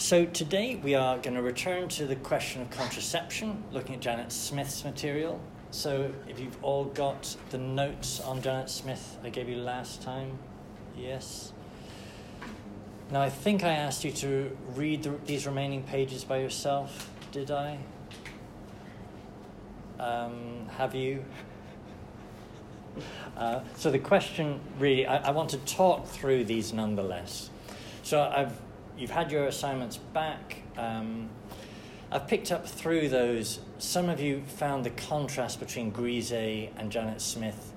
so today we are going to return to the question of contraception, looking at Janet Smith's material. So if you've all got the notes on Janet Smith I gave you last time, yes. Now I think I asked you to read the, these remaining pages by yourself. Did I? Um, have you? Uh, so the question really, I, I want to talk through these nonetheless. So I've you've had your assignments back. Um, I've picked up through those. Some of you found the contrast between Grisez and Janet Smith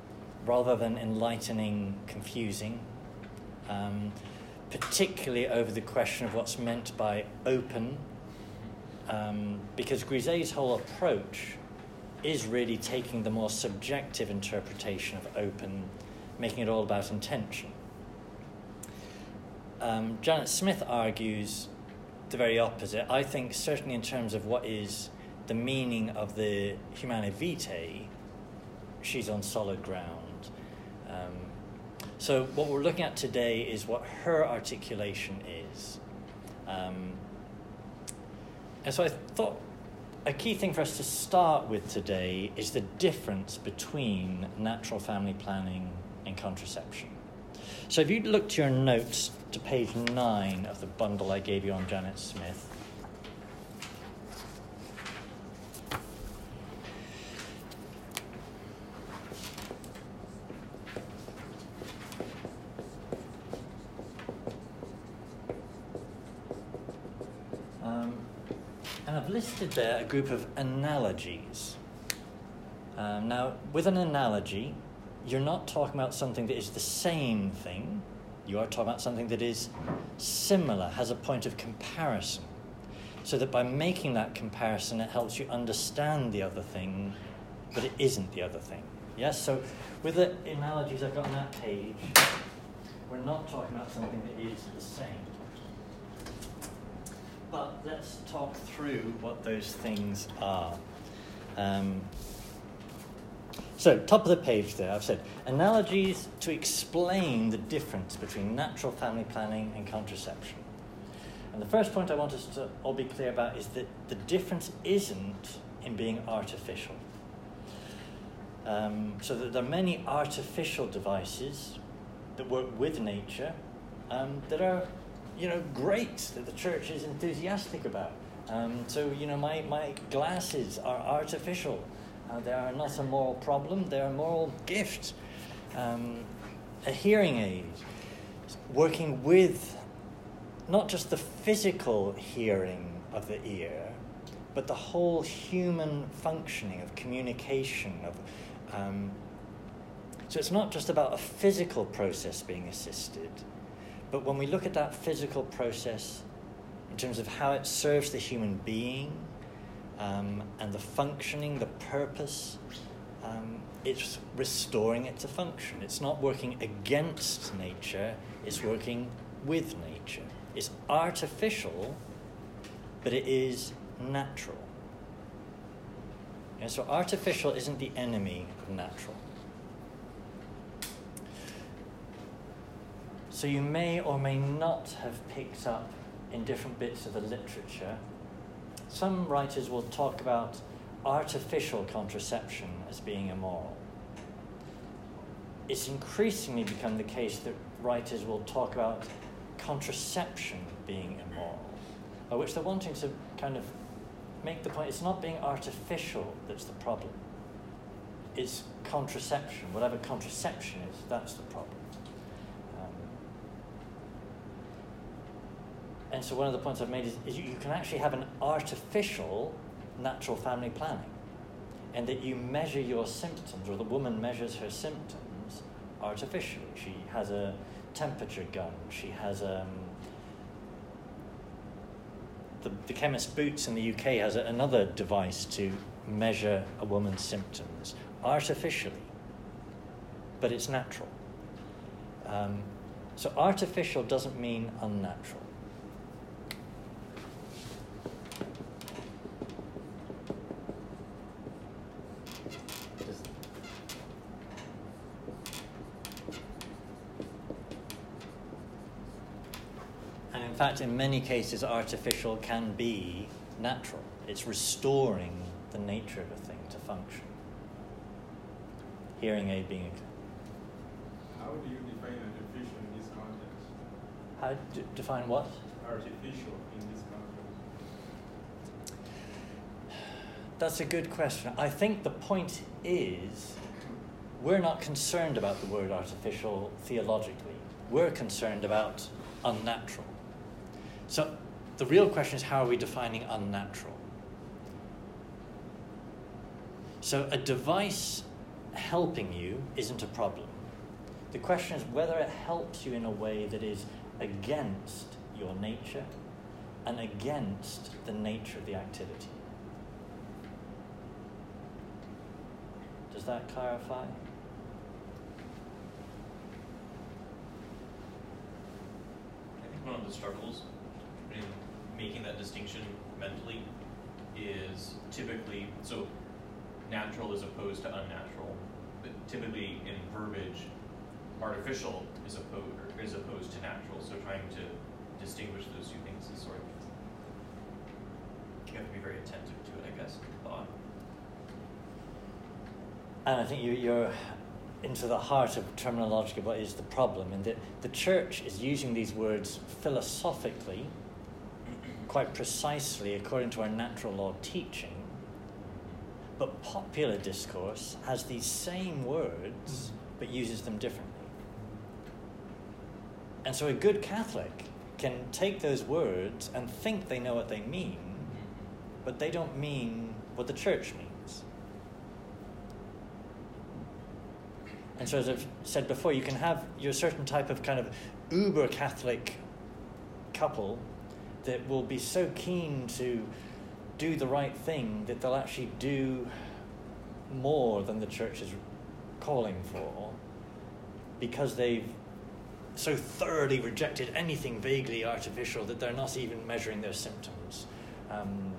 rather than enlightening, confusing, um, particularly over the question of what's meant by open, um, because Grisez's whole approach is really taking the more subjective interpretation of open, making it all about intention. Um, Janet Smith argues the very opposite. I think, certainly in terms of what is the meaning of the Humanae Vitae, she's on solid ground. Um, so, what we're looking at today is what her articulation is. Um, and so, I thought a key thing for us to start with today is the difference between natural family planning and contraception. So if you look to your notes to page nine of the bundle I gave you on Janet Smith, um, and I've listed there a group of analogies. Um, now, with an analogy, you're not talking about something that is the same thing. You are talking about something that is similar, has a point of comparison. So that by making that comparison, it helps you understand the other thing, but it isn't the other thing. Yes? So, with the analogies I've got on that page, we're not talking about something that is the same. But let's talk through what those things are. Um, so, top of the page there, I've said analogies to explain the difference between natural family planning and contraception. And the first point I want us to all be clear about is that the difference isn't in being artificial. Um, so that there are many artificial devices that work with nature um, that are, you know, great that the church is enthusiastic about. Um, so you know, my my glasses are artificial. Uh, they are not a moral problem; they are a moral gift. Um, a hearing aid, working with not just the physical hearing of the ear, but the whole human functioning of communication of um, so it's not just about a physical process being assisted, but when we look at that physical process in terms of how it serves the human being um, and the functioning, the purpose, um, it's restoring it to function. It's not working against nature, it's working with nature. It's artificial, but it is natural. And so artificial isn't the enemy of natural. So you may or may not have picked up in different bits of the literature. Some writers will talk about artificial contraception as being immoral. It's increasingly become the case that writers will talk about contraception being immoral, by which they're wanting to kind of make the point it's not being artificial that's the problem. It's contraception. Whatever contraception is, that's the problem. And so one of the points I've made is, is you, you can actually have an artificial natural family planning, and that you measure your symptoms, or the woman measures her symptoms artificially. She has a temperature gun. She has um, the, the chemist Boots in the UK has a, another device to measure a woman's symptoms artificially, but it's natural. Um, so artificial doesn't mean unnatural. Fact, in many cases, artificial can be natural. It's restoring the nature of a thing to function. Hearing aid being a. How do you define artificial in this context? How d- define what? Artificial in this context. That's a good question. I think the point is we're not concerned about the word artificial theologically. We're concerned about unnatural. So the real question is how are we defining unnatural? So a device helping you isn't a problem. The question is whether it helps you in a way that is against your nature and against the nature of the activity. Does that clarify? I think one of the struggles in making that distinction mentally is typically so natural as opposed to unnatural, but typically in verbiage, artificial is opposed is opposed to natural. So trying to distinguish those two things is sort of you have to be very attentive to it, I guess. Thought. And I think you, you're into the heart of terminology what is the problem, and that the church is using these words philosophically, quite precisely according to our natural law teaching. But popular discourse has these same words, mm. but uses them differently. And so a good Catholic can take those words and think they know what they mean, but they don't mean what the church means. And so, as I've said before, you can have your certain type of kind of uber Catholic couple that will be so keen to do the right thing that they'll actually do more than the church is calling for because they've so thoroughly rejected anything vaguely artificial that they're not even measuring their symptoms. Um,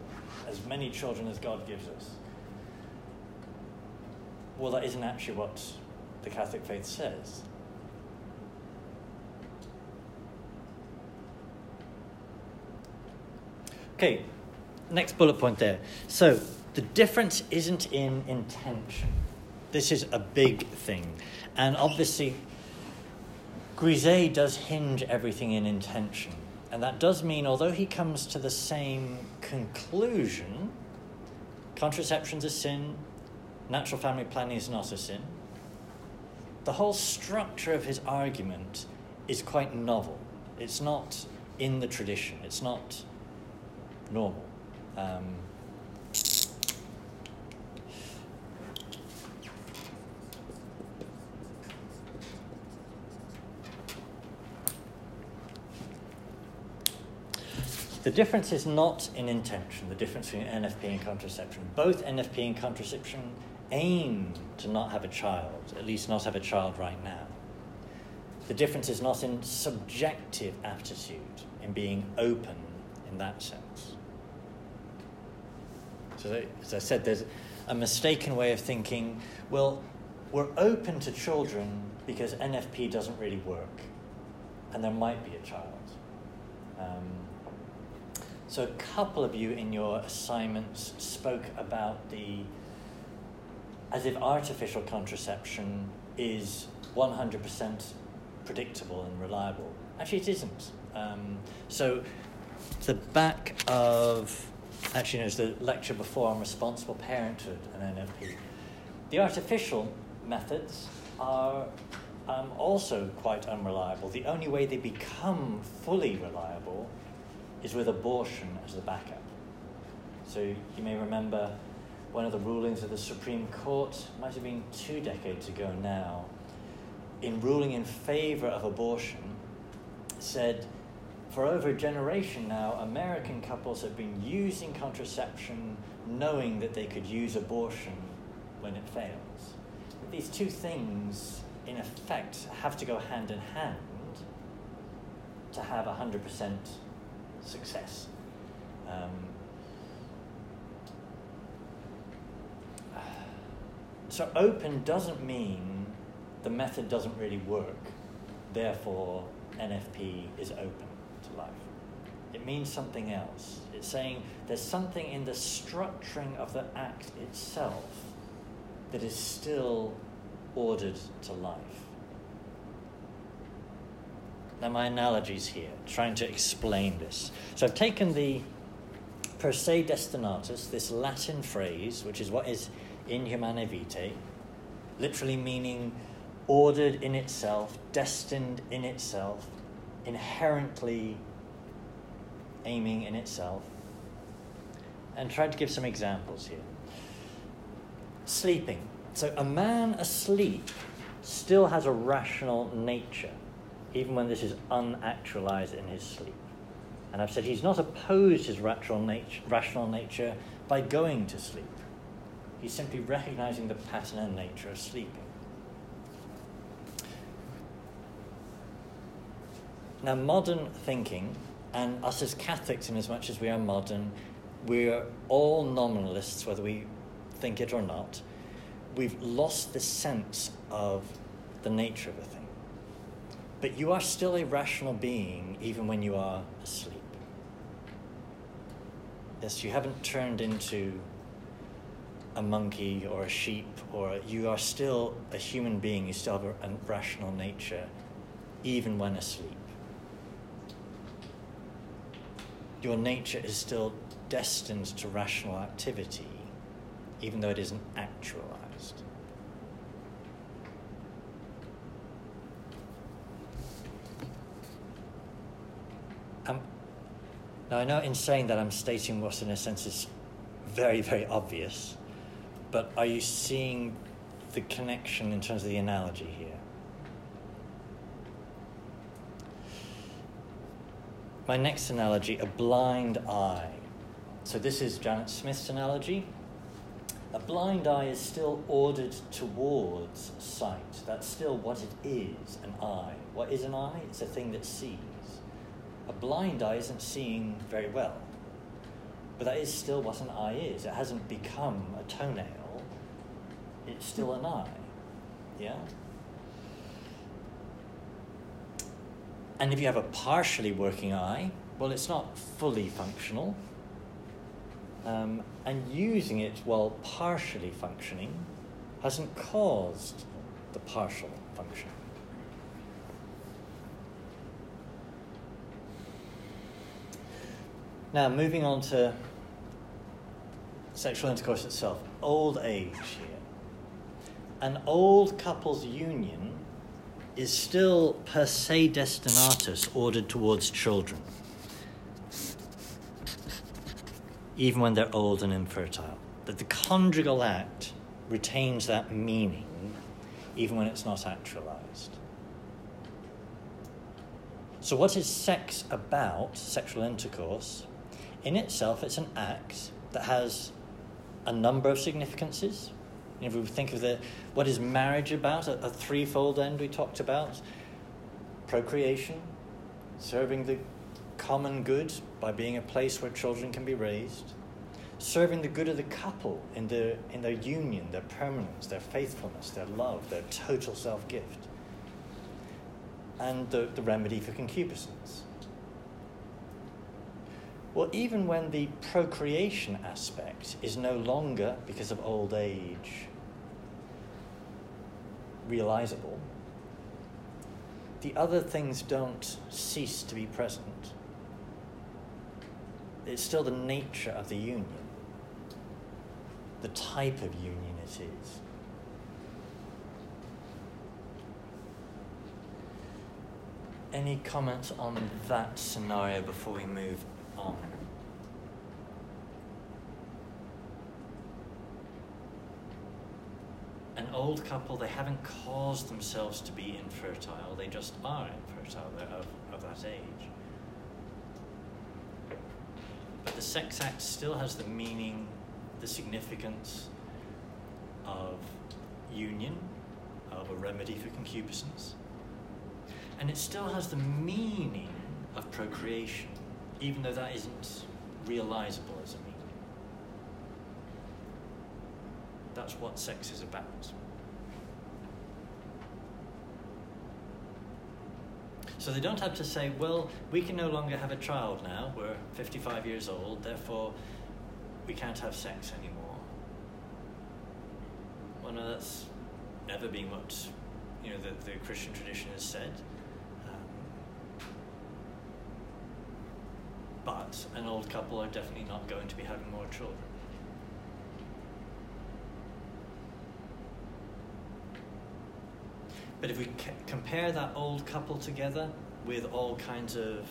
as many children as God gives us. Well, that isn't actually what the Catholic faith says. Okay, next bullet point there. So, the difference isn't in intention. This is a big thing. And obviously, Grisez does hinge everything in intention. And that does mean, although he comes to the same conclusion, contraception's a sin, natural family planning is not a sin, the whole structure of his argument is quite novel. It's not in the tradition, it's not normal. Um, The difference is not in intention, the difference between NFP and contraception. Both NFP and contraception aim to not have a child, at least not have a child right now. The difference is not in subjective aptitude, in being open in that sense. So, as I said, there's a mistaken way of thinking well, we're open to children because NFP doesn't really work, and there might be a child. Um, so, a couple of you in your assignments spoke about the as if artificial contraception is 100% predictable and reliable. Actually, it isn't. Um, so, the back of actually, there's the lecture before on responsible parenthood and NFP. The artificial methods are um, also quite unreliable. The only way they become fully reliable is with abortion as the backup. So you may remember one of the rulings of the Supreme Court, might have been two decades ago now, in ruling in favor of abortion, said for over a generation now, American couples have been using contraception knowing that they could use abortion when it fails. These two things, in effect, have to go hand in hand to have 100% success. Um, so open doesn't mean the method doesn't really work, therefore NFP is open. It means something else. It's saying there's something in the structuring of the act itself that is still ordered to life. Now, my analogies here, trying to explain this. So, I've taken the per se destinatus, this Latin phrase, which is what is in Humanae Vitae, literally meaning ordered in itself, destined in itself, inherently aiming in itself, and tried to give some examples here. Sleeping. So, a man asleep still has a rational nature, even when this is unactualized in his sleep. And I've said he's not opposed his rational nature, rational nature by going to sleep. He's simply recognizing the pattern and nature of sleeping. Now, modern thinking, and us as Catholics, in as much as we are modern, we're all nominalists, whether we think it or not. We've lost the sense of the nature of a thing. But you are still a rational being even when you are asleep. Yes, you haven't turned into a monkey or a sheep, or you are still a human being. You still have a, a rational nature, even when asleep. Your nature is still destined to rational activity, even though it isn't actualized. Um, now, I know in saying that I'm stating what, in a sense, is very, very obvious, but are you seeing the connection in terms of the analogy here? My next analogy, a blind eye. So, this is Janet Smith's analogy. A blind eye is still ordered towards sight. That's still what it is an eye. What is an eye? It's a thing that sees. A blind eye isn't seeing very well. But that is still what an eye is. It hasn't become a toenail, it's still an eye. Yeah? And if you have a partially working eye, well, it's not fully functional. Um, and using it while partially functioning hasn't caused the partial function. Now, moving on to sexual intercourse itself, old age here. An old couple's union is still per se destinatus ordered towards children, even when they're old and infertile. That the conjugal act retains that meaning, even when it's not actualized. So, what is sex about, sexual intercourse? in itself, it's an act that has a number of significances. If we think of the what is marriage about, a, a threefold end we talked about: procreation, serving the common good by being a place where children can be raised, serving the good of the couple in their in their union, their permanence, their faithfulness, their love, their total self gift, and the, the remedy for concupiscence. Well, even when the procreation aspect is no longer, because of old age, realizable, the other things don't cease to be present. It's still the nature of the union, the type of union it is. Any comments on that scenario before we move An old couple, they haven't caused themselves to be infertile, they just are infertile, they're of, of that age. But the sex act still has the meaning, the significance of union, of a remedy for concupiscence. And it still has the meaning of procreation even though that isn't realizable as a meaning. That's what sex is about. So they don't have to say, well, we can no longer have a child now, we're 55 years old, therefore we can't have sex anymore. Well, no, that's never been what you know the, the Christian tradition has said. Um, but an old couple are definitely not going to be having more children. But if we compare that old couple together with all kinds of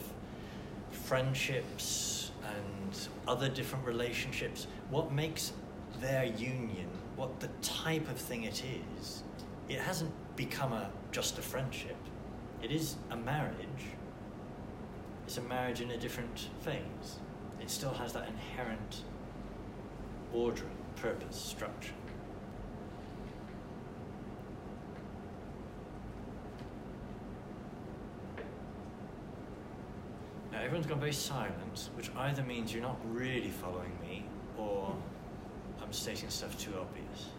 friendships and other different relationships, what makes their union, what the type of thing it is, it hasn't become a just a friendship. It is a marriage. It's a marriage in a different phase. It still has that inherent order, purpose, structure. Now everyone's gone very silent, which either means you're not really following me or I'm stating stuff too obvious.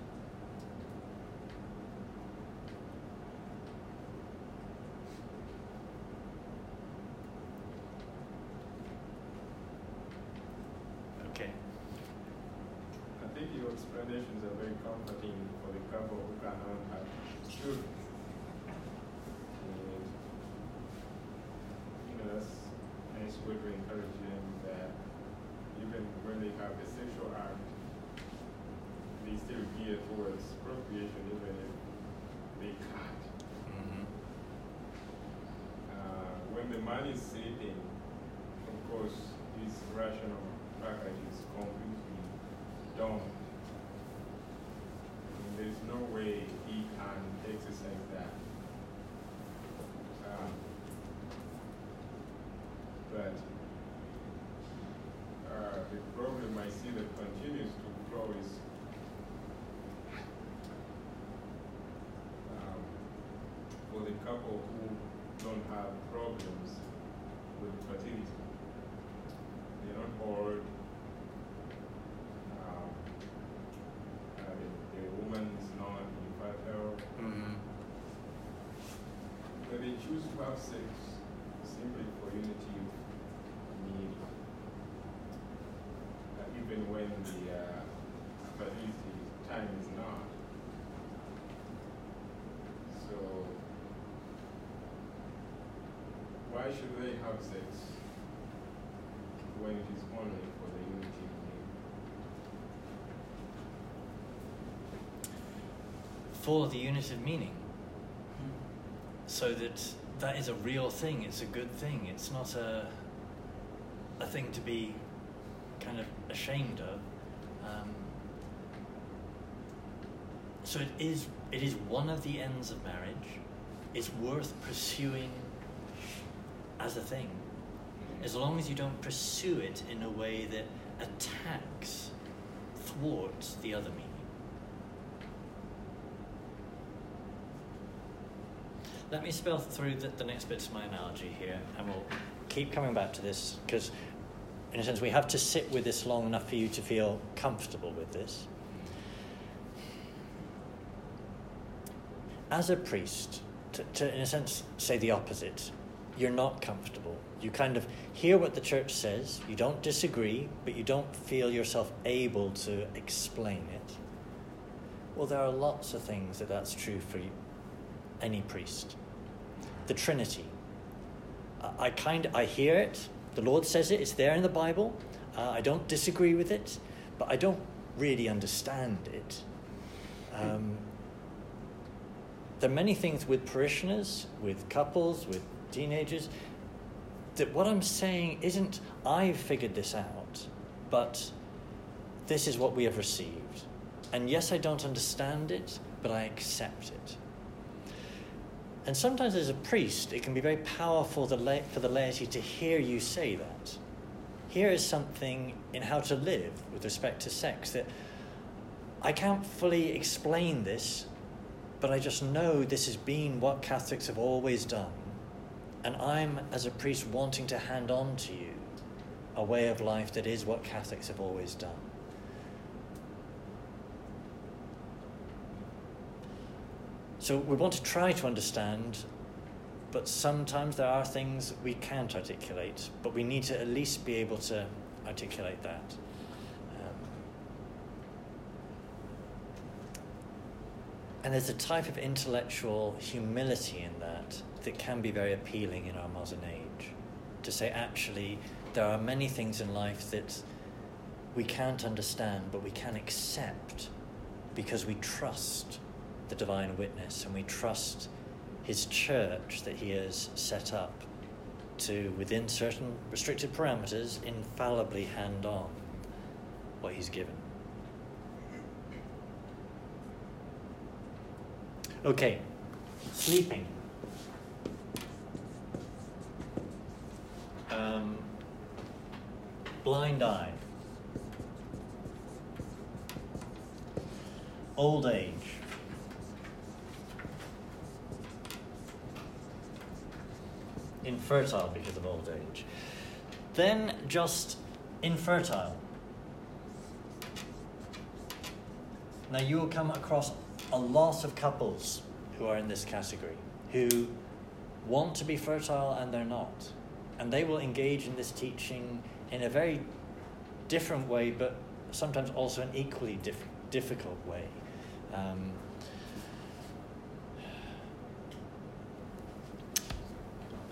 Okay. I think your explanations are very comforting for the couple who cannot have children. And, you know, that's a nice way to encourage them that even when they have a sexual act, they still gear towards procreation even if they can't. Mm-hmm. Uh, when the man is sleeping, of course, his rational faculty is completely done. And there's no way he can exercise that. Um, but uh, the problem I see that continues to grow is um, for the couple who don't have problems with fertility. They're not bored. Um, uh, the, the woman is not infertile. Mm-hmm. But they choose to have sex simply for unity of need. Uh, even when the uh, fertility time is not. So, why should they have sex when it is only for the unity of need? For the unit of meaning. So that that is a real thing, it's a good thing, it's not a, a thing to be kind of ashamed of. Um, so it is, it is one of the ends of marriage. It's worth pursuing as a thing. As long as you don't pursue it in a way that attacks, thwarts the other meaning. Let me spell through the, the next bits of my analogy here, and we'll keep coming back to this because, in a sense, we have to sit with this long enough for you to feel comfortable with this. As a priest, to, to in a sense say the opposite, you're not comfortable. You kind of hear what the church says, you don't disagree, but you don't feel yourself able to explain it. Well, there are lots of things that that's true for you, any priest. The Trinity. I, kind I hear it. The Lord says it. It's there in the Bible. Uh, I don't disagree with it, but I don't really understand it. Um, there are many things with parishioners, with couples, with teenagers, that what I'm saying isn't I've figured this out, but this is what we have received. And yes, I don't understand it, but I accept it. And sometimes, as a priest, it can be very powerful for the laity to hear you say that. Here is something in how to live with respect to sex that I can't fully explain this, but I just know this has been what Catholics have always done. And I'm, as a priest, wanting to hand on to you a way of life that is what Catholics have always done. So we want to try to understand but sometimes there are things we can't articulate, but we need to at least be able to articulate that. Um, and there's a type of intellectual humility in that that can be very appealing in our modern age. To say, actually, there are many things in life that we can't understand, but we can accept because we trust the divine witness and we trust his church that he has set up to, within certain restricted parameters, infallibly hand on what he's given. Okay, sleeping. Um, blind eye. Old age. Infertile because of old age. Then just infertile. Now you will come across a lot of couples who are in this category who want to be fertile and they're not. And they will engage in this teaching in a very different way, but sometimes also an equally diff- difficult way. Um,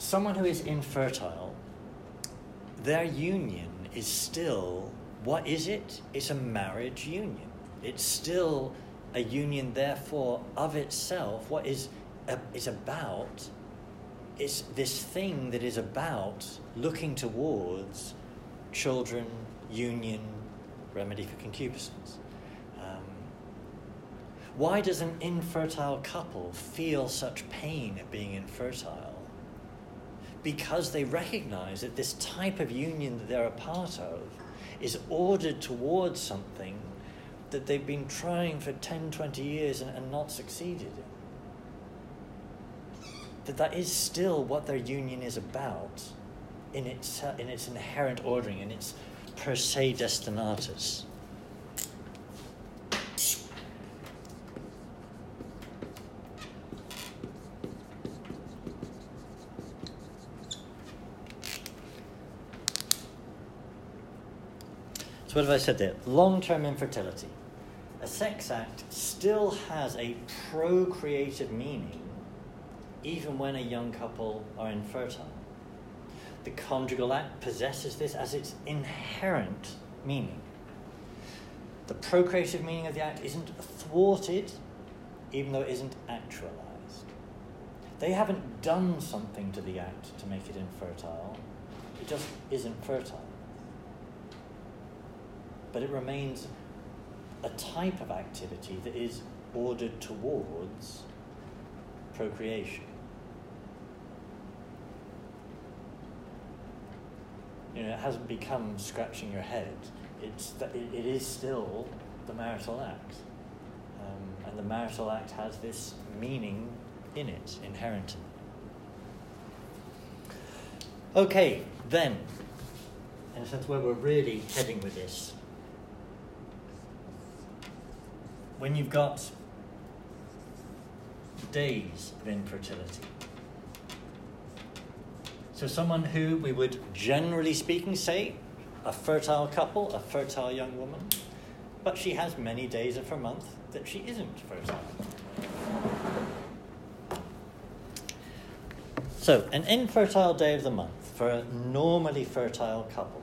someone who is infertile, their union is still what is it? It's a marriage union. It's still a union, therefore, of itself. What is uh, is about is this thing that is about looking towards children, union, remedy for concupiscence. Um, why does an infertile couple feel such pain at being infertile? Because they recognize that this type of union that they're a part of is ordered towards something that they've been trying for 10, 20 years and, and not succeeded in. That that is still what their union is about in its, in its inherent ordering, in its per se destinatus. So, what have I said there? Long term infertility. A sex act still has a procreative meaning even when a young couple are infertile. The conjugal act possesses this as its inherent meaning. The procreative meaning of the act isn't thwarted, even though it isn't actualized. They haven't done something to the act to make it infertile, it just isn't fertile but it remains a type of activity that is ordered towards procreation. You know, it hasn't become scratching your head. It's it, it is still the marital act, um, and the marital act has this meaning in it, inherent in it. Okay, then, in a sense, where we're really heading with this when you've got days of infertility. So, someone who we would generally speaking say a fertile couple, a fertile young woman, but she has many days of her month that she isn't fertile. So, an infertile day of the month for a normally fertile couple.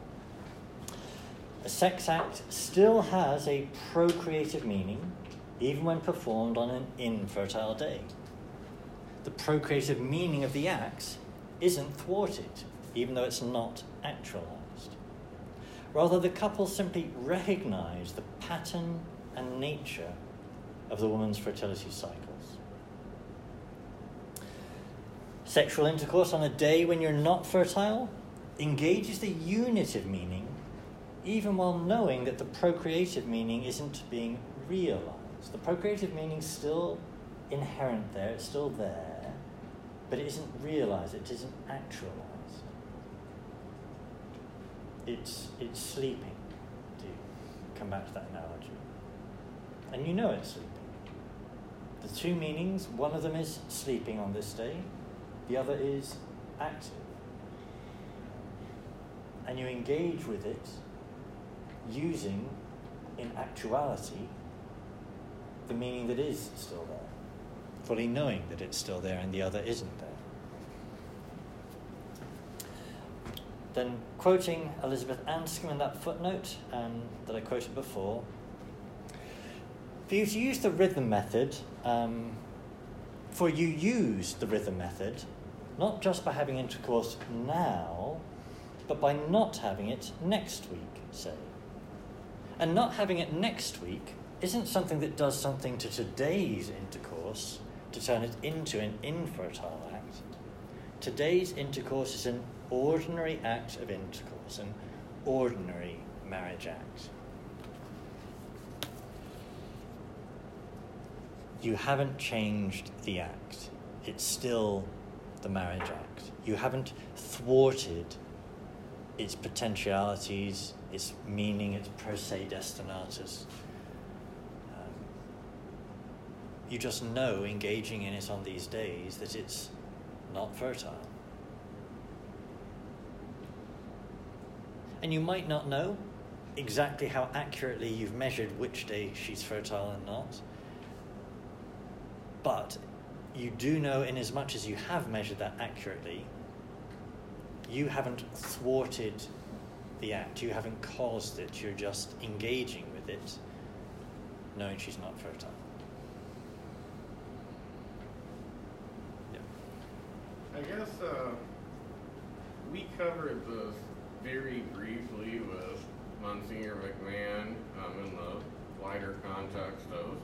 A sex act still has a procreative meaning even when performed on an infertile day. The procreative meaning of the acts isn't thwarted, even though it's not actualized. Rather, the couple simply recognize the pattern and nature of the woman's fertility cycles. Sexual intercourse on a day when you're not fertile engages the unitive meaning, even while knowing that the procreative meaning isn't being realized. So the procreative meaning's still inherent there, it's still there, but it isn't realized, it isn't actualized. It's, it's sleeping, to come back to that analogy. And you know it's sleeping. The two meanings, one of them is sleeping on this day, the other is active. And you engage with it using, in actuality, the meaning that is still there, fully knowing that it's still there and the other isn't there. Then, quoting Elizabeth Anscombe in that footnote um, that I quoted before, for you to use the rhythm method, um, for you use the rhythm method, not just by having intercourse now, but by not having it next week, say. And not having it next week isn't something that does something to today's intercourse to turn it into an infertile act. Today's intercourse is an ordinary act of intercourse, an ordinary marriage act. You haven't changed the act, it's still the marriage act. You haven't thwarted its potentialities, its meaning, its per se destinatus. Um, you just know, engaging in it on these days, that it's not fertile. And you might not know exactly how accurately you've measured which day she's fertile and not. But you do know, in as much as you have measured that accurately, you haven't thwarted the act, you haven't caused it, you're just engaging with it, knowing she's not fertile. I guess uh, we covered this very briefly with Monsignor McMahon um, in the wider context of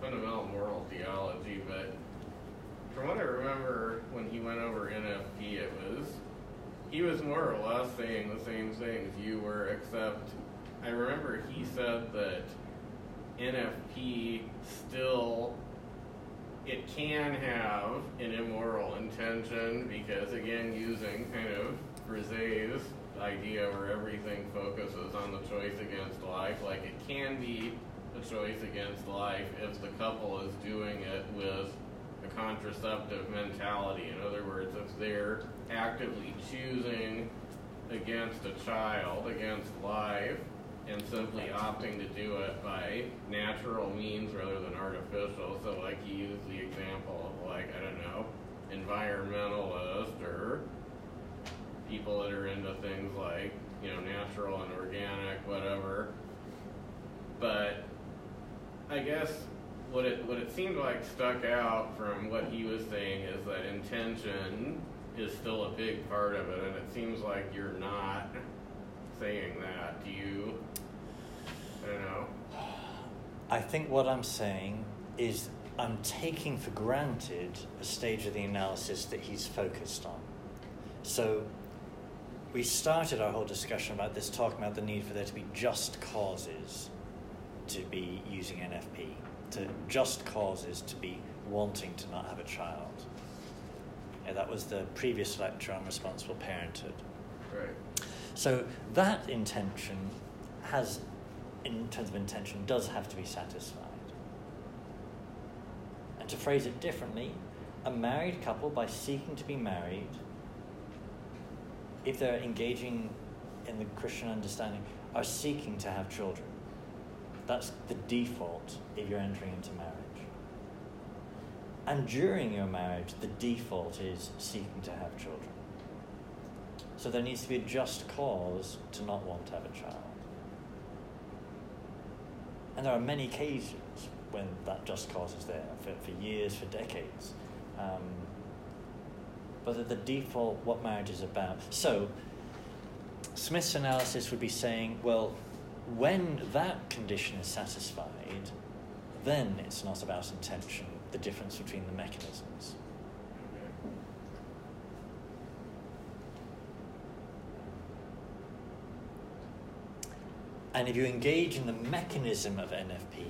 fundamental moral theology, but from what I remember when he went over NFP, it was he was more or less saying the same things you were, except I remember he said that NFP still it can have an immoral intention because again using kind of Grisez's idea where everything focuses on the choice against life like it can be a choice against life if the couple is doing it with a contraceptive mentality. In other words if they're actively choosing against a child against life and simply opting to do it by natural means rather than artificial. So, like he used the example of like I don't know, environmentalist or people that are into things like you know natural and organic, whatever. But I guess what it what it seemed like stuck out from what he was saying is that intention is still a big part of it, and it seems like you're not saying that. Do you? I don't know. I think what I'm saying is I'm taking for granted a stage of the analysis that he's focused on. So we started our whole discussion about this talking about the need for there to be just causes to be using NFP, to just causes to be wanting to not have a child. Yeah, that was the previous lecture on responsible parenthood. Right. So that intention has, in terms of intention, does have to be satisfied. And to phrase it differently, a married couple, by seeking to be married, if they're engaging in the Christian understanding, are seeking to have children. That's the default if you're entering into marriage. And during your marriage, the default is seeking to have children. So there needs to be a just cause to not want to have a child. And there are many occasions when that just cause is there, for, for years, for decades. Um, but at the default, what marriage is about. So, Smith's analysis would be saying, well, when that condition is satisfied, then it's not about intention, the difference between the mechanisms. And if you engage in the mechanism of NFP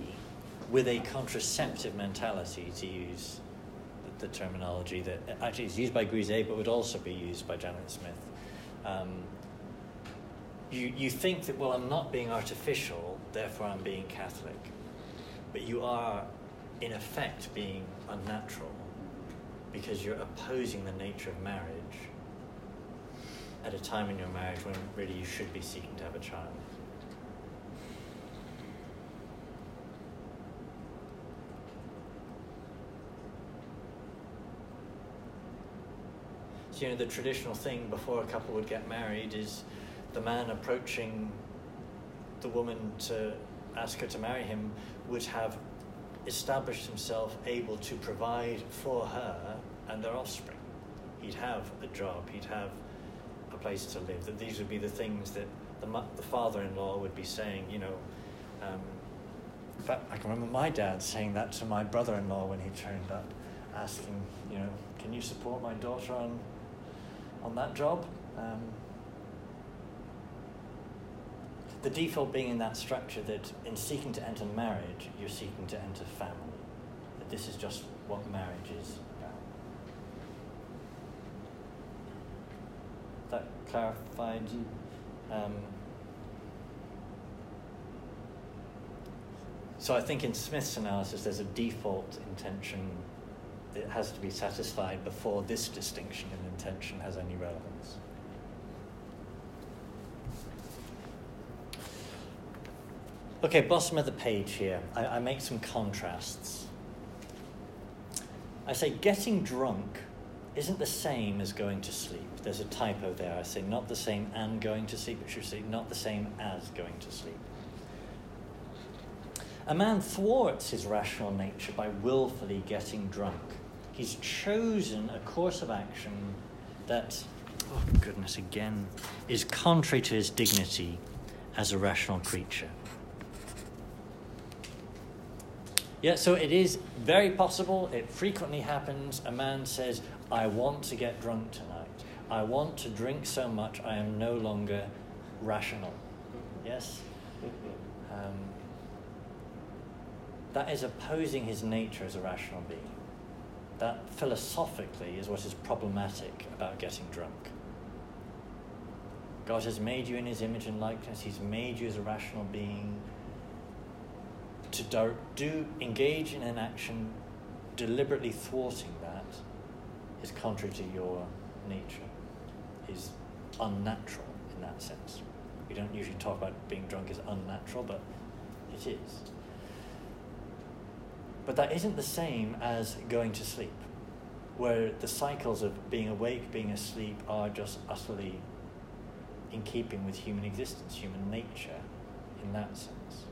with a contraceptive mentality, to use the, the terminology that actually is used by Grisez but would also be used by Janet Smith, um, you, you think that, well, I'm not being artificial, therefore I'm being Catholic. But you are, in effect, being unnatural because you're opposing the nature of marriage at a time in your marriage when really you should be seeking to have a child. So, you know, the traditional thing before a couple would get married is the man approaching the woman to ask her to marry him would have established himself able to provide for her and their offspring. He'd have a job, he'd have a place to live, that these would be the things that the, the father in law would be saying, you know. Um, I can remember my dad saying that to my brother in law when he turned up, asking, you know, can you support my daughter on, on that job? Um, the default being in that structure that in seeking to enter marriage, you're seeking to enter family. That this is just what marriage is about. That clarified. Um, so I think in Smith's analysis, there's a default intention that has to be satisfied before this distinction in intention has any relevance. Okay, bottom of the page here, I, I make some contrasts. I say getting drunk isn't the same as going to sleep. There's a typo there. I say not the same and going to sleep. It should say not the same as going to sleep. A man thwarts his rational nature by willfully getting drunk. He's chosen a course of action that, oh goodness, again, is contrary to his dignity as a rational creature. Yeah, so it is very possible, it frequently happens. A man says, I want to get drunk tonight. I want to drink so much I am no longer rational. Yes? Um, that is opposing his nature as a rational being. That philosophically is what is problematic about getting drunk. God has made you in his image and likeness, he's made you as a rational being to do, do engage in an action deliberately thwarting that is contrary to your nature, is unnatural in that sense. We don't usually talk about being drunk as unnatural, but it is. But that isn't the same as going to sleep, where the cycles of being awake, being asleep are just utterly in keeping with human existence, human nature in that sense.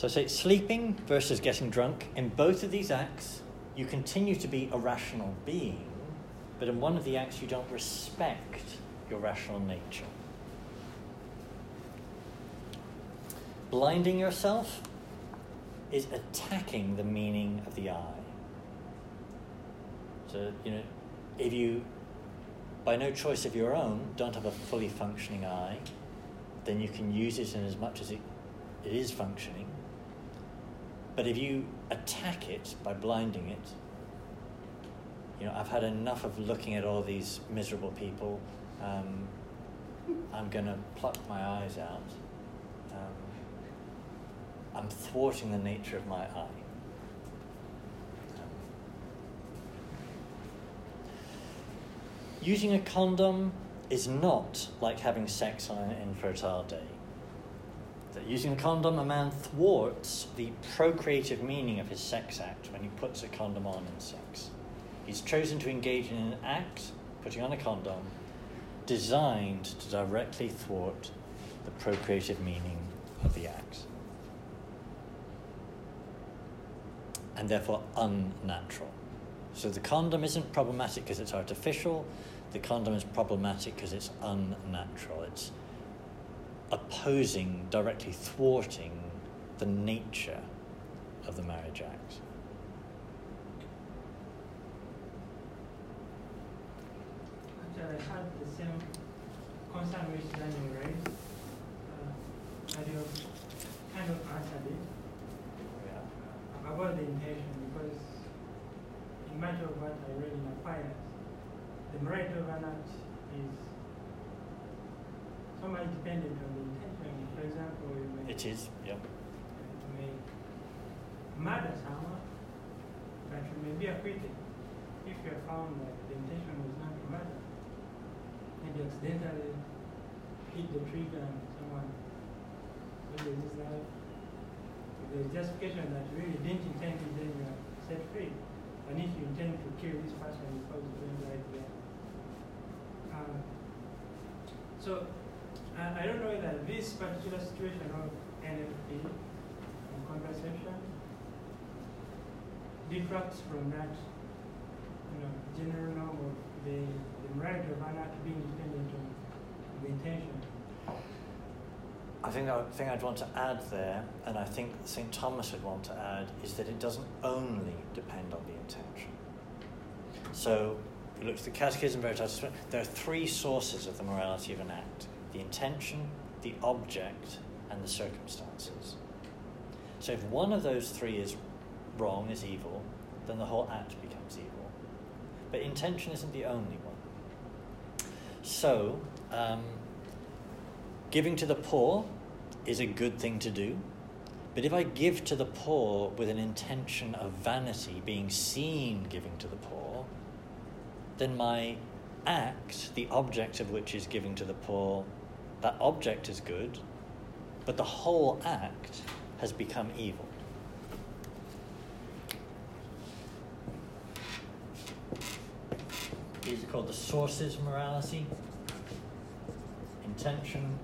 So say sleeping versus getting drunk. In both of these acts, you continue to be a rational being, but in one of the acts, you don't respect your rational nature. Blinding yourself is attacking the meaning of the eye. So, you know, if you, by no choice of your own, don't have a fully functioning eye, then you can use it in as much as it, it is functioning but if you attack it by blinding it, you know, I've had enough of looking at all these miserable people. Um, I'm going to pluck my eyes out. Um, I'm thwarting the nature of my eye. Um, using a condom is not like having sex on an infertile day that using a condom, a man thwarts the procreative meaning of his sex act when he puts a condom on in sex. He's chosen to engage in an act, putting on a condom, designed to directly thwart the procreative meaning of the act. And therefore unnatural. So the condom isn't problematic because it's artificial, the condom is problematic because it's unnatural. It's opposing, directly thwarting the nature of the Marriage Act. I had the same concern which Daniel raised. Uh, and you kind of answered it Yeah. about the intention because in much of what I read in Aquinas, the Mirate of an act is so much dependent on the intention. For example, you may, It is, yeah. you may murder someone, but you may be acquitted if you are found that the intention was not to murder. You accidentally hit the trigger and someone loses his life. If there's justification that you really didn't intend it, then you are set free. And if you intend to kill this person, you probably going right there. Um, so, uh, I don't know whether this particular situation of NFP and contraception detracts from that, you know, general norm of the, of an being dependent on the intention. I think the thing I'd want to add there, and I think St. Thomas would want to add, is that it doesn't only depend on the intention. So, you look at the Catechism Veritatis, there are three sources of the morality of an act the intention, the object, and the circumstances. So, if one of those three is wrong, is evil, then the whole act becomes evil. But intention isn't the only one. So, um, Giving to the poor is a good thing to do. But if I give to the poor with an intention of vanity, being seen giving to the poor, then my act, the object of which is giving to the poor, that object is good, but the whole act has become evil. These are called the sources of morality intention,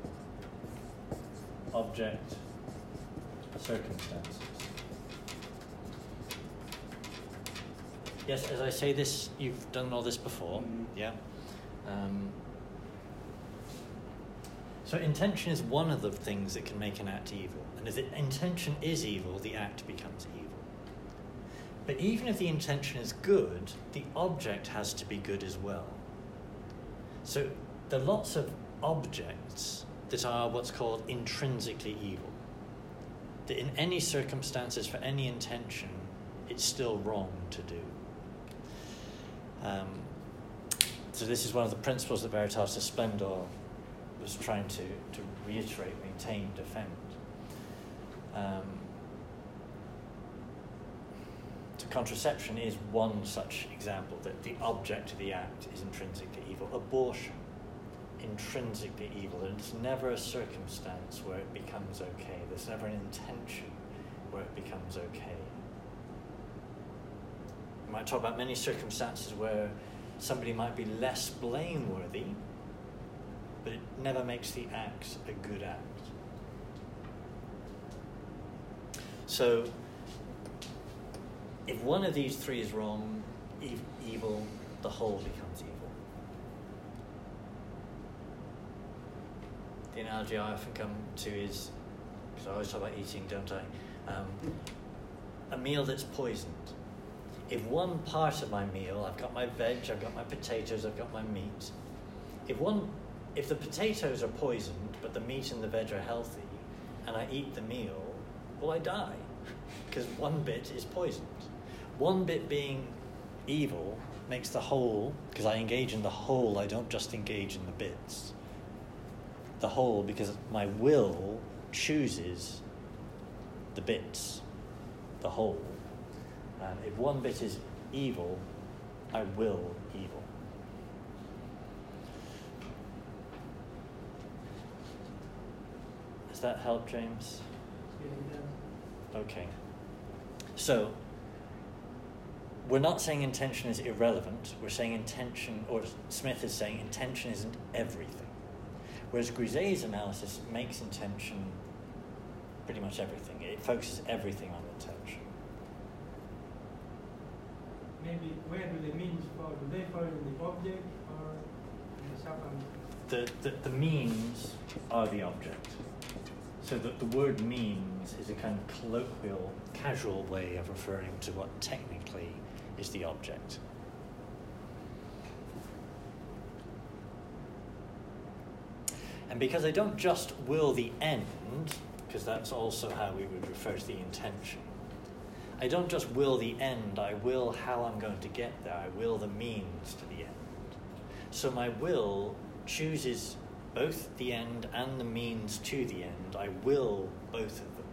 object, circumstances. Yes, as I say this, you've done all this before, Mhm. yeah? Um, so, intention is one of the things that can make an act evil. And if the intention is evil, the act becomes evil. But even if the intention is good, the object has to be good as well. So, there are lots of objects that are what's called intrinsically evil. That in any circumstances, for any intention, it's still wrong to do. Um, so, this is one of the principles that Veritatis Splendor was trying to, to reiterate, maintain, defend. Um, so, contraception is one such example that the object of the act is intrinsically evil. Abortion intrinsically evil. And it's never a circumstance where it becomes okay. There's never an intention where it becomes okay. We might talk about many circumstances where somebody might be less blameworthy, but it never makes the act a good act. So, if one of these three is wrong, ev- evil, the whole becomes evil. the analogy I often come to is because I always talk about eating, don't I? Um, a meal that's poisoned. If one part of my meal, I've got my veg, I've got my potatoes, I've got my meat. If one, if the potatoes are poisoned, but the meat and the veg are healthy, and I eat the meal, well, I die because one bit is poisoned. One bit being evil makes the whole, because I engage in the whole, I don't just engage in the bits the whole because my will chooses the bits, the whole. And if one bit is evil, I will evil. Does that help, James? Yeah, it does. Okay. So, we're not saying intention is irrelevant. We're saying intention, or Smith is saying intention isn't everything. Whereas Grisez's analysis makes intention pretty much everything. It focuses everything on intention. Maybe where do the means fall? Do they fall in the object or in the circumstance? The, the, the means are the object. So that the word means is a kind of colloquial, casual way of referring to what technically is the object. And because I don't just will the end, because that's also how we would refer to the intention, I don't just will the end, I will how I'm going to get there, I will the means to the end. So my will chooses both the end and the means to the end. I will both of them.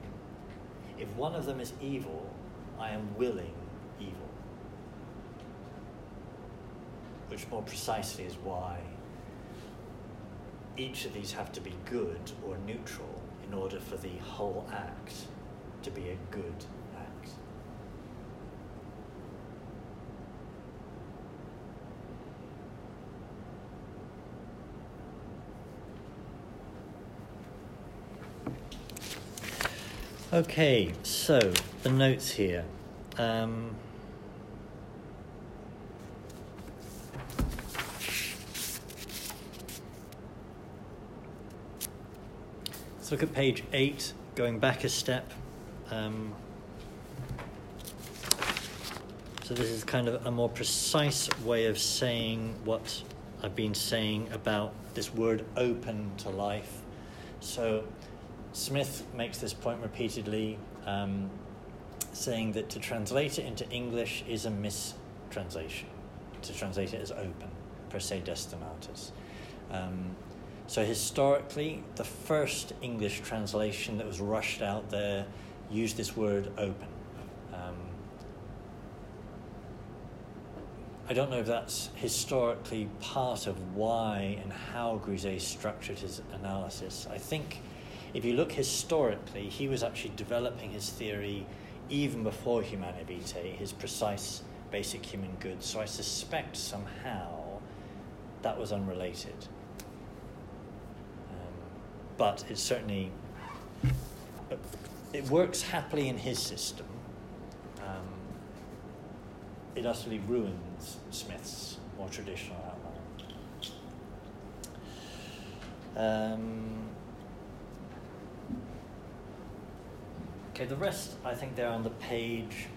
If one of them is evil, I am willing evil. Which more precisely is why each of these have to be good or neutral in order for the whole act to be a good act. Okay, so the notes here. Um, look at page eight, going back a step. Um, so, this is kind of a more precise way of saying what I've been saying about this word open to life. So, Smith makes this point repeatedly, um, saying that to translate it into English is a mistranslation. To translate it as open, per se destinatus. Um, so historically, the first English translation that was rushed out there used this word open. Um, I don't know if that's historically part of why and how Grisez structured his analysis. I think if you look historically, he was actually developing his theory even before Humanae his precise basic human goods. So I suspect somehow that was unrelated. But it certainly it works happily in his system. Um, it utterly ruins Smith's more traditional outline. Um, Okay, the rest I think they're on the page.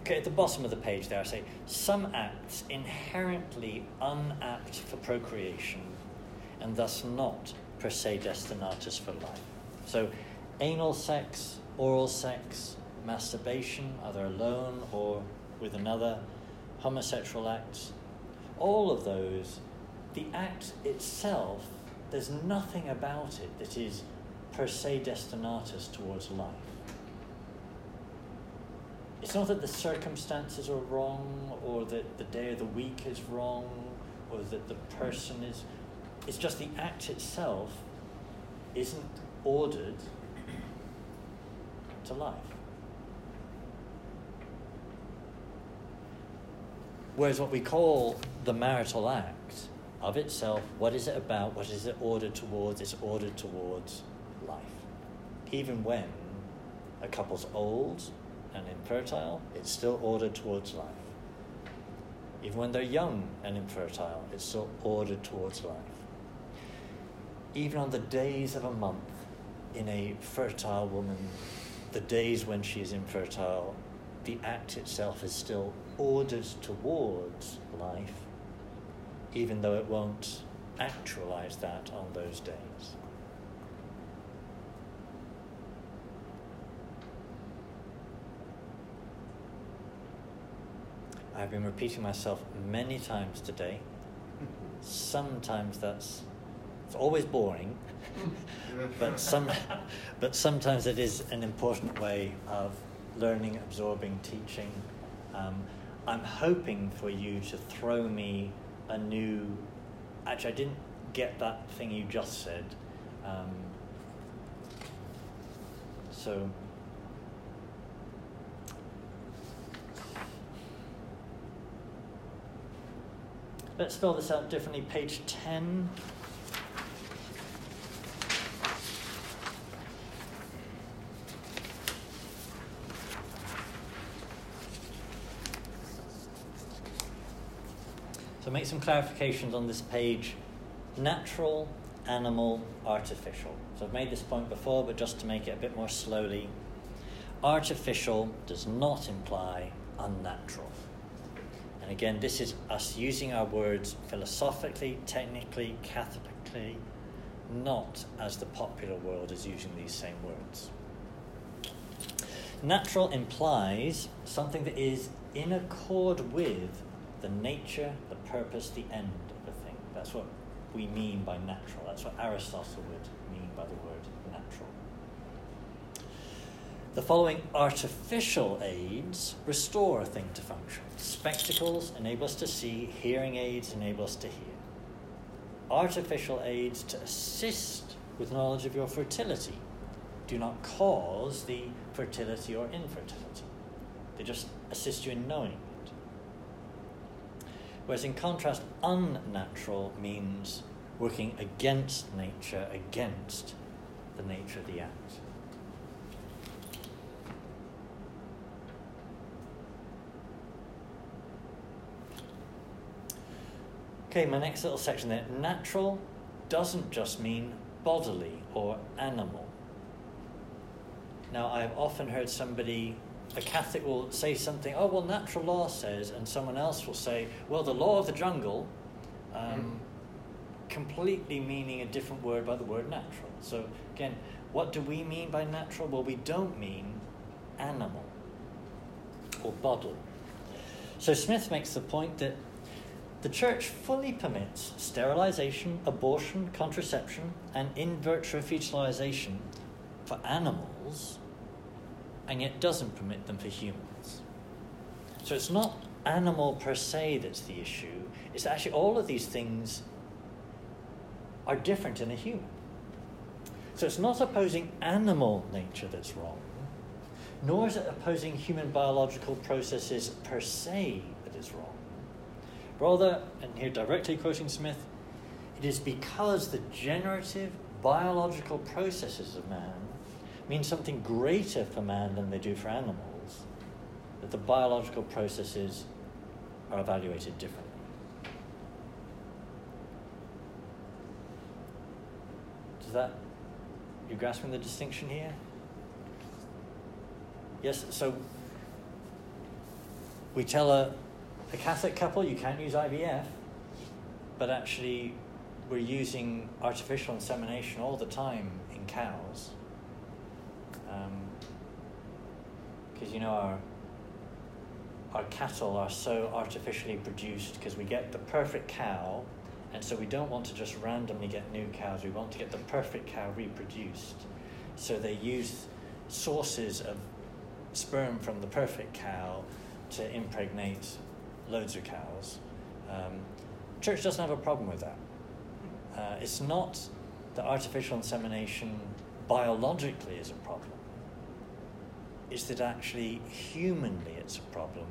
Okay, at the bottom of the page there I say some acts inherently unapt for procreation and thus not per se destinatus for life. So anal sex, oral sex, masturbation, either alone or with another, homosexual acts, all of those, the act itself, there's nothing about it that is per se destinatus towards life it's not that the circumstances are wrong or that the day of the week is wrong or that the person is it's just the act itself isn't ordered to life whereas what we call the marital act of itself what is it about what is it ordered towards it's ordered towards life even when a couple's old and infertile, it's still ordered towards life. Even when they're young and infertile, it's still ordered towards life. Even on the days of a month in a fertile woman, the days when she is infertile, the act itself is still ordered towards life, even though it won't actualize that on those days. I've been repeating myself many times today. Sometimes that's it's always boring, but some but sometimes it is an important way of learning, absorbing, teaching. Um, I'm hoping for you to throw me a new. Actually, I didn't get that thing you just said. Um, so Let's spell this out differently. Page 10. Make some clarifications on this page. Natural, animal, artificial. So I've made this point before, but just to make it a bit more slowly. Artificial does not imply unnatural. And again, this is us using our words philosophically, technically, catholically, not as the popular world is using these same words. Natural implies something that is in accord with the nature, the purpose, the end of a thing. That's what we mean by natural. That's what Aristotle would mean by the word natural. The following artificial aids restore a thing to function. Spectacles enable us to see, hearing aids enable us to hear. Artificial aids to assist with knowledge of your fertility do not cause the fertility or infertility, they just assist you in knowing. Whereas, in contrast, unnatural means working against nature, against the nature of the act. Okay, my next little section there. Natural doesn't just mean bodily or animal. Now, I've often heard somebody, a Catholic will say something, oh, well, natural law says, and someone else will say, well, the law of the jungle, um, mm. completely meaning a different word by the word natural. So, again, what do we mean by natural? Well, we don't mean animal or bodily. So, Smith makes the point that the Church fully permits sterilization, abortion, contraception, and in vitro fertilization for animals, and yet doesn't permit them for humans. So it's not animal per se that's the issue, it's actually all of these things are different in a human. So it's not opposing animal nature that's wrong, nor is it opposing human biological processes per se that is wrong. Rather, and here directly quoting Smith, it is because the generative biological processes of man mean something greater for man than they do for animals that the biological processes are evaluated differently. Does that, you grasping the distinction here? Yes, so we tell a a Catholic couple, you can't use IVF, but actually, we're using artificial insemination all the time in cows. Because um, you know, our, our cattle are so artificially produced because we get the perfect cow, and so we don't want to just randomly get new cows, we want to get the perfect cow reproduced. So they use sources of sperm from the perfect cow to impregnate loads of cows. Um, church doesn't have a problem with that. Uh, it's not that artificial insemination biologically is a problem. It's that actually humanly it's a problem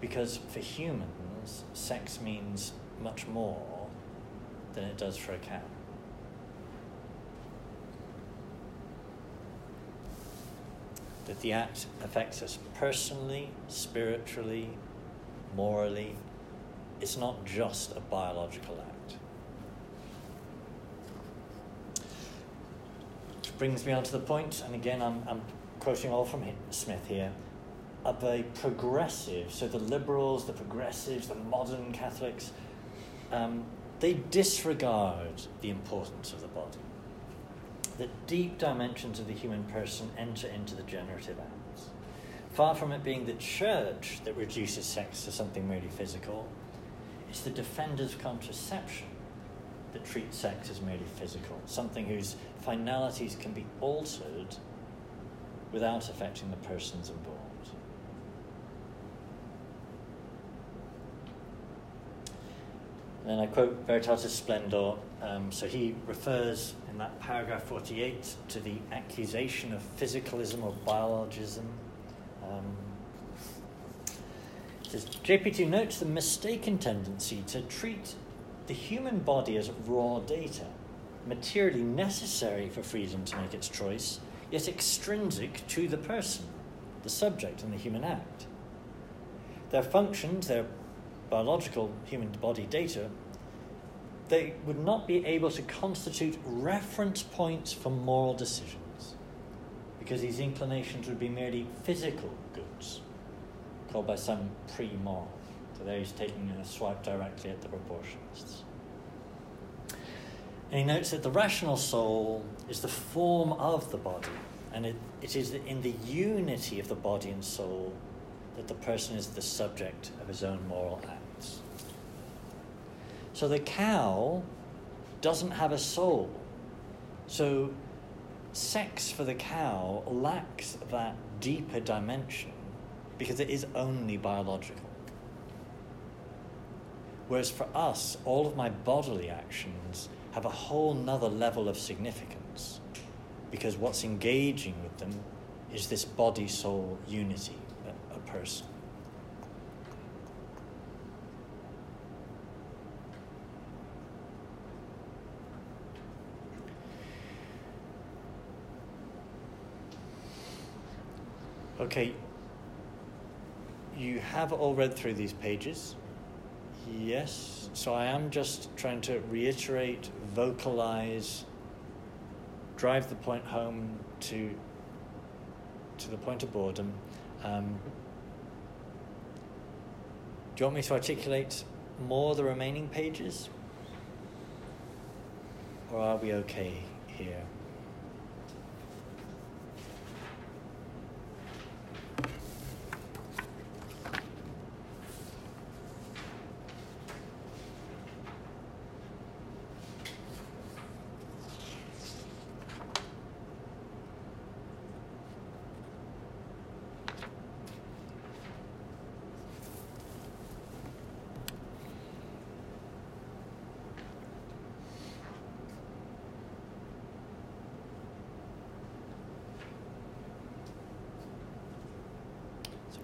because for humans, sex means much more than it does for a cow. That the act affects us personally, spiritually, morally. It's not just a biological act. Which brings me on to the point, and again, I'm, I'm quoting all from Smith here, of a progressive, so the liberals, the progressives, the modern Catholics, um, they disregard the importance of the body. The deep dimensions of the human person enter into the generative acts. Far from it being the church that reduces sex to something merely physical, it's the defenders of contraception that treat sex as merely physical, something whose finalities can be altered without affecting the persons involved. And then I quote Veritatis Splendor. Um, so he refers in that paragraph 48 to the accusation of physicalism or biologism um, says JP2 notes the mistaken tendency to treat the human body as raw data, materially necessary for freedom to make its choice, yet extrinsic to the person, the subject, and the human act. Their functions, their biological human body data, they would not be able to constitute reference points for moral decisions because these inclinations would be merely physical goods, called by some pre moral. So there he's taking a swipe directly at the proportionists. And he notes that the rational soul is the form of the body, and it, it is in the unity of the body and soul that the person is the subject of his own moral acts. So the cow doesn't have a soul. So, sex for the cow lacks that deeper dimension because it is only biological. Whereas for us, all of my bodily actions have a whole nother level of significance because what's engaging with them is this body soul unity, a, a person. Okay, you have all read through these pages. Yes, so I am just trying to reiterate, vocalize, drive the point home to to the point of boredom. Um, do you want me to articulate more the remaining pages? Or are we okay here?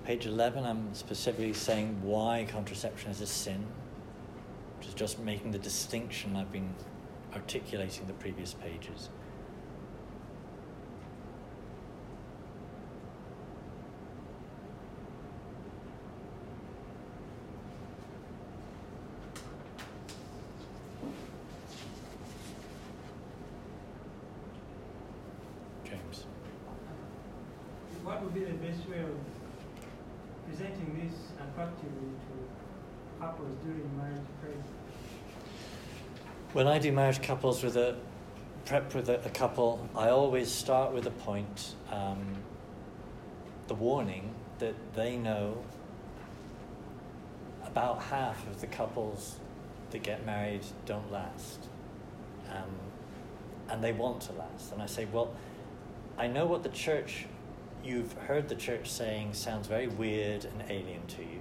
Page 11, I'm specifically saying why contraception is a sin, which is just making the distinction I've been articulating the previous pages. James. What would be the best way of presenting this attractively to couples during marriage prayer? When I do marriage couples with a prep with a, a couple, I always start with a point, um, the warning that they know about half of the couples that get married don't last, um, and they want to last. And I say, well, I know what the church, you've heard the church saying sounds very weird and alien to you,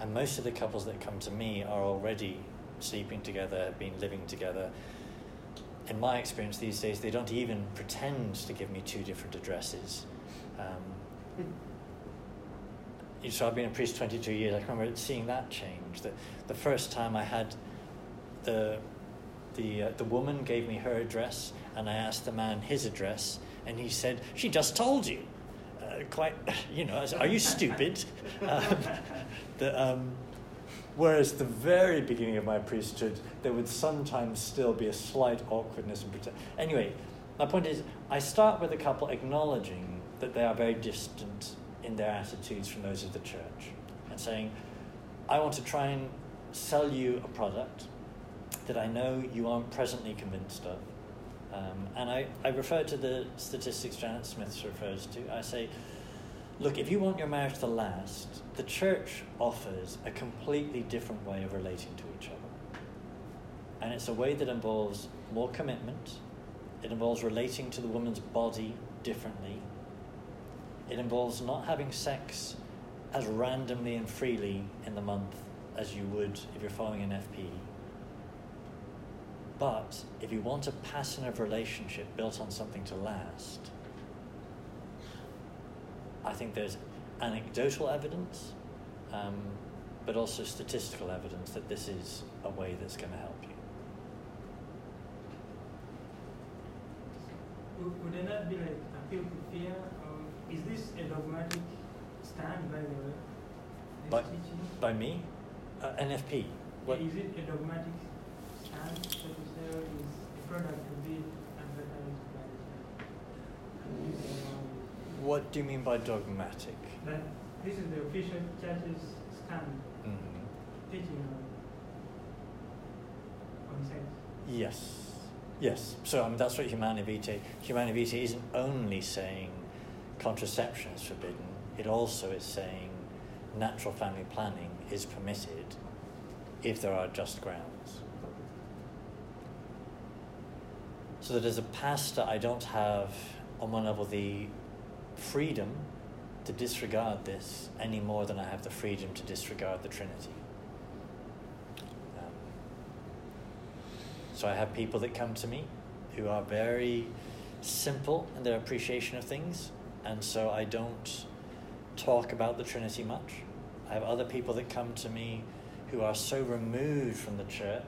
and most of the couples that come to me are already sleeping together, have been living together. In my experience these days, they don't even pretend to give me two different addresses. Um, so I've been a priest 22 years. I can remember seeing that change. The, the first time I had the, the, uh, the woman gave me her address, and I asked the man his address, and he said, She just told you. Quite, you know, Are you stupid? um, the, um, Whereas the very beginning of my priesthood, there would sometimes still be a slight awkwardness and. Anyway, my point is, I start with a couple acknowledging that they are very distant in their attitudes from those of the church, and saying, I want to try and sell you a product that I know you aren't presently convinced of. Um, and I, I refer to the statistics Janet Smith refers to. I say, look, if you want your marriage to last, the church offers a completely different way of relating to each other. And it's a way that involves more commitment, it involves relating to the woman's body differently, it involves not having sex as randomly and freely in the month as you would if you're following NFP. But if you want a passive relationship built on something to last, I think there's anecdotal evidence, um, but also statistical evidence that this is a way that's going to help you. Would, it not be like appeal to fear? Or is this a dogmatic stand by the way? By- teaching? By me, uh, NFP. What? Is it a dogmatic stand, so to say, or is product to be advertised by the church? Is it, What do you mean by dogmatic? That this is the official church's stand hmm teaching on, on sex. Yes. Yes. So I mean, that's what Humanae Vitae. Humanae Vitae isn't only saying contraception is forbidden. It also is saying natural family planning is permitted if there are just grounds. So that as a pastor, I don't have, on one level, the freedom to disregard this any more than I have the freedom to disregard the Trinity. Um, so I have people that come to me who are very simple in their appreciation of things, and so I don't talk about the Trinity much. I have other people that come to me who are so removed from the church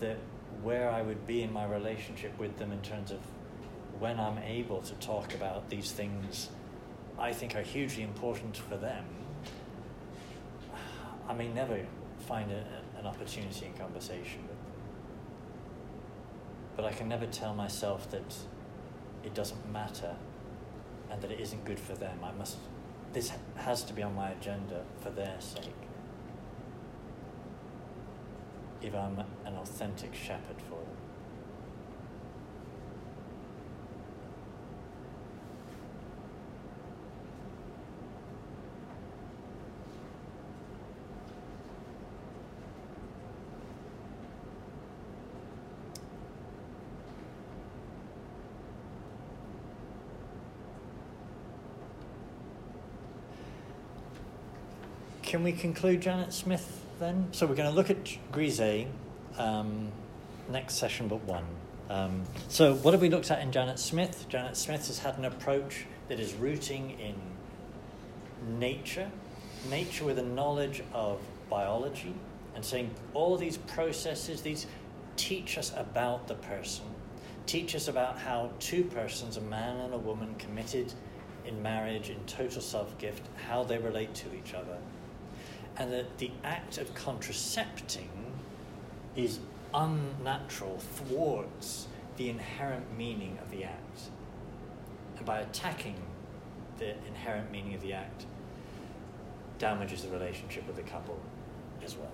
that where I would be in my relationship with them in terms of when I'm able to talk about these things I think are hugely important for them, I may never find a, an opportunity in conversation with them. But I can never tell myself that it doesn't matter and that it isn't good for them. I must, this has to be on my agenda for their sake. If I'm an authentic shepherd for them. Can we conclude Janet Smith then? So we're going to look at Grisez um, next session but one. Um, so what have we looked at in Janet Smith? Janet Smith has had an approach that is rooting in nature, nature with a knowledge of biology, and saying all these processes, these teach us about the person, teach us about how two persons, a man and a woman committed in marriage, in total self gift, how they relate to each other and that the act of contracepting is unnatural, thwarts the inherent meaning of the act. And by attacking the inherent meaning of the act, damages the relationship with the couple as well.